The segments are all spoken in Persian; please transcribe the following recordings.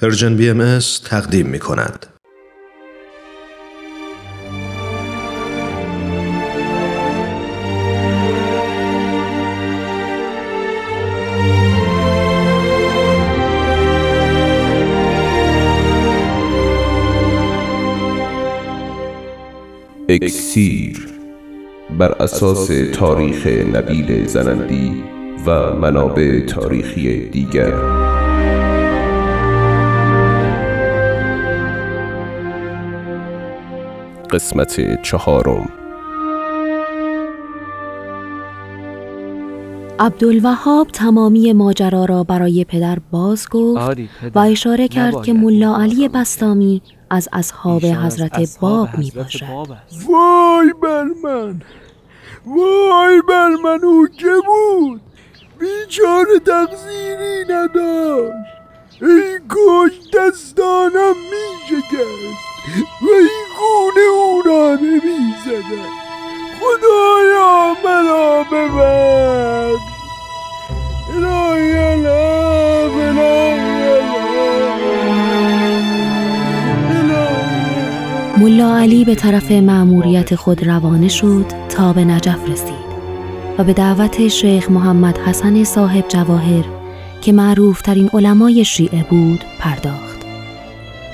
Persian BM تقدیم می کند. اکسیر بر اساس تاریخ نبیل زرندی و منابع تاریخی دیگر قسمت چهارم. عبدالوهاب تمامی ماجرا را برای پدر باز گفت و اشاره کرد که ملا علی بستامی از اصحاب حضرت باب می باشد وای بر من وای بر من او که بود؟ بیچاره تقصیری نداشت. ای کاش دستانم می شکست و نمی خدایا منا ببر ملا علی به طرف معموریت خود روانه شد تا به نجف رسید و به دعوت شیخ محمد حسن صاحب جواهر که معروف ترین علمای شیعه بود پرداخت.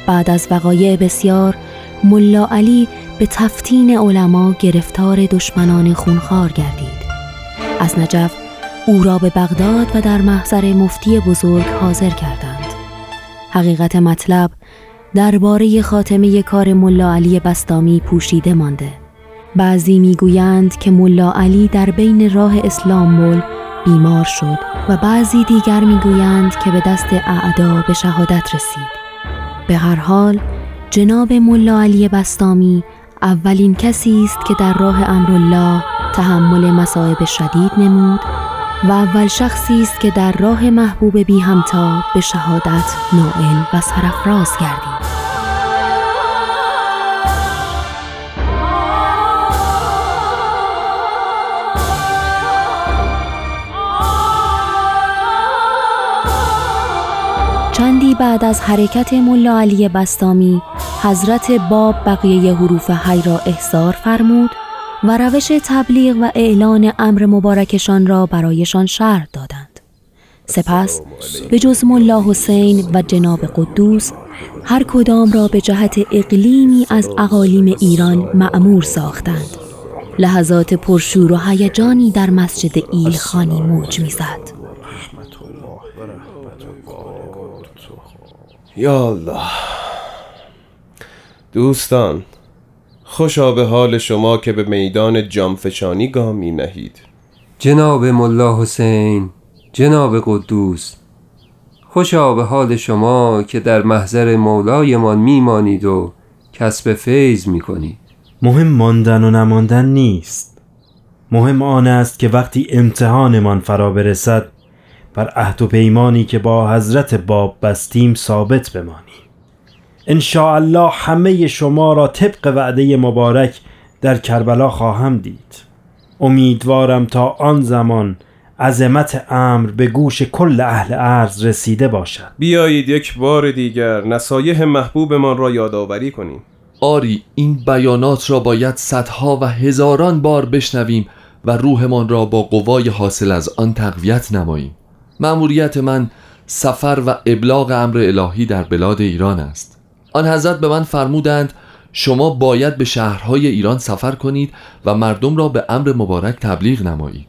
بعد از وقایع بسیار ملا علی به تفتین علما گرفتار دشمنان خونخوار گردید. از نجف او را به بغداد و در محضر مفتی بزرگ حاضر کردند. حقیقت مطلب درباره خاتمه کار ملا علی بستامی پوشیده مانده. بعضی می‌گویند که ملا علی در بین راه اسلام بیمار شد و بعضی دیگر می‌گویند که به دست اعدا به شهادت رسید. به هر حال جناب ملا علی بستامی اولین کسی است که در راه امرالله تحمل مصائب شدید نمود و اول شخصی است که در راه محبوب بی همتا به شهادت نائل و سرفراز گردید. چندی بعد از حرکت ملا علی بستامی حضرت باب بقیه حروف حی را احضار فرمود و روش تبلیغ و اعلان امر مبارکشان را برایشان شرح دادند. سپس به جز ملا حسین و جناب قدوس هر کدام را به جهت اقلیمی از اقالیم ایران معمور ساختند. لحظات پرشور و هیجانی در مسجد ایلخانی موج می‌زد. یا الله. دوستان خوشا به حال شما که به میدان جامفشانی گام می نهید. جناب ملا حسین جناب قدوس خوشا به حال شما که در محضر مولایمان میمانید و کسب فیض می کنید مهم ماندن و نماندن نیست. مهم آن است که وقتی امتحانمان فرا برسد بر عهد و پیمانی که با حضرت باب بستیم ثابت بمانیم. الله همه شما را طبق وعده مبارک در کربلا خواهم دید. امیدوارم تا آن زمان عظمت امر به گوش کل اهل ارز رسیده باشد. بیایید یک بار دیگر نصایح محبوبمان را یادآوری کنیم. آری این بیانات را باید صدها و هزاران بار بشنویم و روحمان را با قوای حاصل از آن تقویت نماییم. مأموریت من سفر و ابلاغ امر الهی در بلاد ایران است. آن حضرت به من فرمودند شما باید به شهرهای ایران سفر کنید و مردم را به امر مبارک تبلیغ نمایید.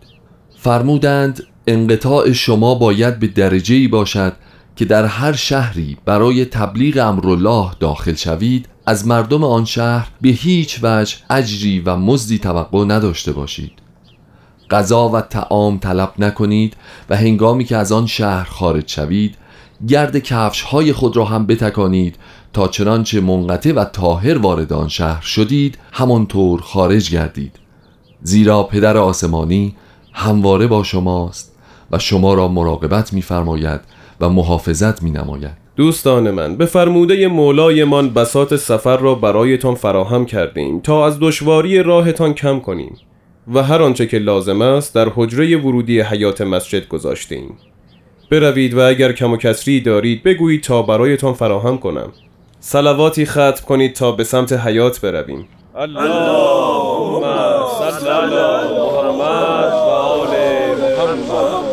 فرمودند انقطاع شما باید به درجه ای باشد که در هر شهری برای تبلیغ امرالله داخل شوید از مردم آن شهر به هیچ وجه اجری و مزدی توقع نداشته باشید. غذا و تعام طلب نکنید و هنگامی که از آن شهر خارج شوید گرد کفش های خود را هم بتکانید تا چنانچه منقطع و تاهر وارد آن شهر شدید همانطور خارج گردید. زیرا پدر آسمانی همواره با شماست و شما را مراقبت می‌فرماید و محافظت می نماید دوستان من به فرموده مولایمان بسات سفر را برایتان فراهم کردیم تا از دشواری راهتان کم کنیم و هر آنچه که لازم است در حجره ورودی حیات مسجد گذاشتیم. بروید و اگر کم و کسری دارید بگویید تا برایتان فراهم کنم. سلواتی ختم کنید تا به سمت حیات برویم. اللهم صل علی محمد و آل محمد.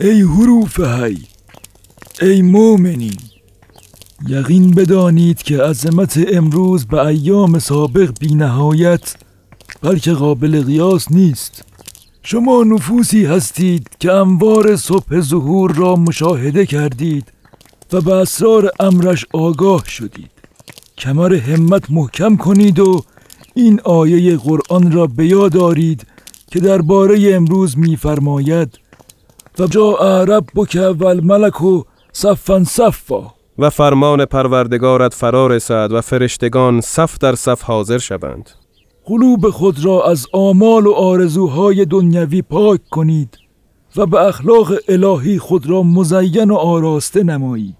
ای حروف هی ای مؤمنین یقین بدانید که عظمت امروز به ایام سابق بی نهایت بلکه قابل قیاس نیست. شما نفوسی هستید که انوار صبح ظهور را مشاهده کردید و به اسرار امرش آگاه شدید. کمر همت محکم کنید و این آیه قرآن را به یاد دارید که درباره امروز میفرماید و جا ربک و الملک و صفا صفا. و فرمان پروردگارت فرا رسد و فرشتگان صف در صف حاضر شوند. قلوب خود را از آمال و آرزوهای دنیوی پاک کنید و به اخلاق الهی خود را مزین و آراسته نمایید.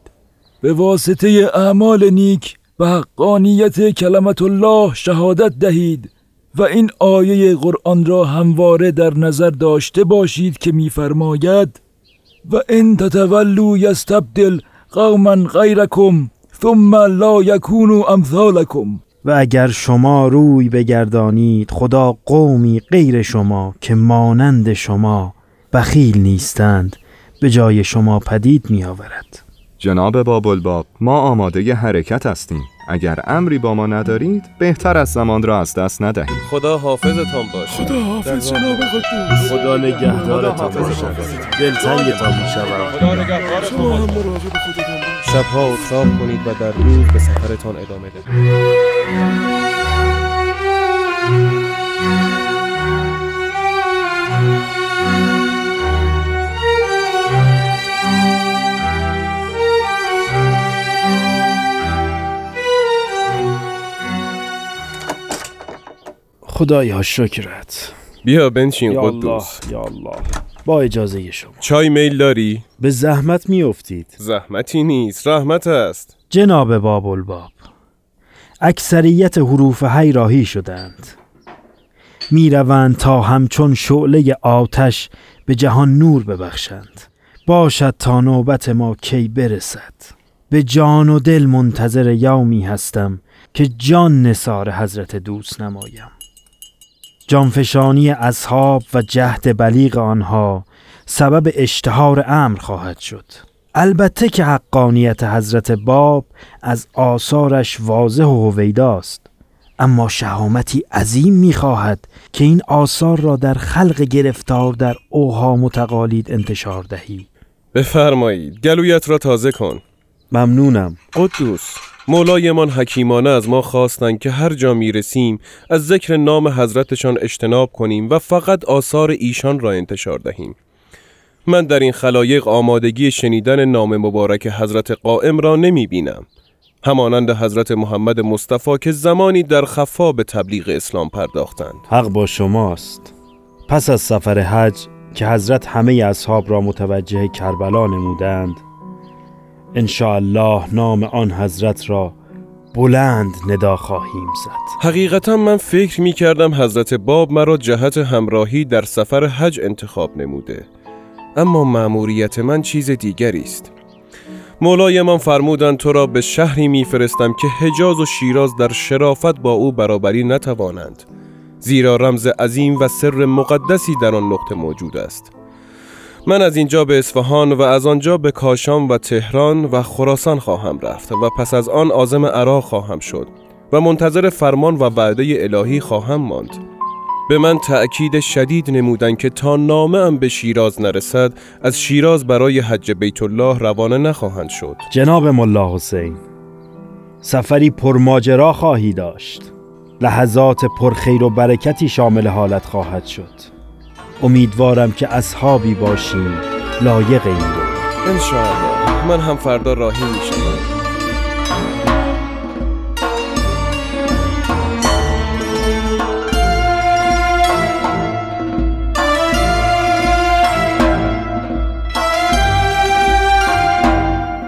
به واسطه اعمال نیک و حقانیت کلمت الله شهادت دهید و این آیه قرآن را همواره در نظر داشته باشید که میفرماید و ان تتولوا یستبدل قوما غیرکم ثم لا یکونوا امثالکم. و اگر شما روی بگردانید خدا قومی غیر شما که مانند شما بخیل نیستند به جای شما پدید می آورد جناب بابالباب ما آماده حرکت هستیم. اگر امری با ما ندارید بهتر از زمان را از دست ندهید. خدا حافظتان باشه. خدا حافظ جناب قدوس. خدا نگهدارتان باشد. دلتنگتان می شود خدا نگهدارتان شما هم باشه. شبها اتراق کنید و در روز به سفرتان ادامه دهید. خدایا شکرت بیا بنشین یا الله قدوس یا الله. با اجازه شما. چای میل داری؟ به زحمت می افتید زحمتی نیست رحمت است. جناب باب الباب اکثریت حروف هی راهی شدند. می روند تا همچون شعله آتش به جهان نور ببخشند. باشد تا نوبت ما کی برسد. به جان و دل منتظر یومی هستم که جان نثار حضرت دوست نمایم. جانفشانی اصحاب و جهد بلیغ آنها سبب اشتهار امر خواهد شد. البته که حقانیت حضرت باب از آثارش واضح و هویداست. اما شهامتی عظیم می‌خواهد که این آثار را در خلق گرفتار در اوهام و تقالید انتشار دهی. بفرمایید گلویت را تازه کن. ممنونم. قدوس. مولایمان حکیمانه از ما خواستند که هر جا می رسیم از ذکر نام حضرتشان اجتناب کنیم و فقط آثار ایشان را انتشار دهیم. من در این خلایق آمادگی شنیدن نام مبارک حضرت قائم را نمی بینم همانند حضرت محمد مصطفی که زمانی در خفا به تبلیغ اسلام پرداختند. حق با شماست. پس از سفر حج که حضرت همه اصحاب را متوجه کربلا نمودند الله نام آن حضرت را بلند ندا خواهیم زد. حقیقتا من فکر می کردم حضرت باب مرا جهت همراهی در سفر حج انتخاب نموده. اما مأموریت من چیز دیگری است. مولایمان فرمودند تو را به شهری میفرستم که حجاز و شیراز در شرافت با او برابری نتوانند. زیرا رمز عظیم و سر مقدسی در آن نقطه موجود است. من از اینجا به اصفهان و از آنجا به کاشان و تهران و خراسان خواهم رفت و پس از آن عازم عراق خواهم شد و منتظر فرمان و وعده الهی خواهم ماند. به من تأکید شدید نمودن که تا نامه ام به شیراز نرسد از شیراز برای حج بیت الله روانه نخواهند شد. جناب ملا حسین سفری پرماجرا خواهی داشت. لحظات پرخیر و برکتی شامل حالت خواهد شد. امیدوارم که اصحابی باشیم لایق این دور انشاءالله. من هم فردا راهی می شدم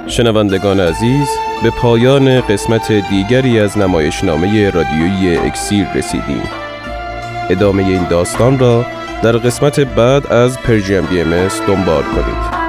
شنوندگان عزیز به پایان قسمت دیگری از نمایشنامه رادیویی اکسیر رسیدیم. ادامه این داستان را در قسمت بعد از پرژیم بی ام دنبال کنید.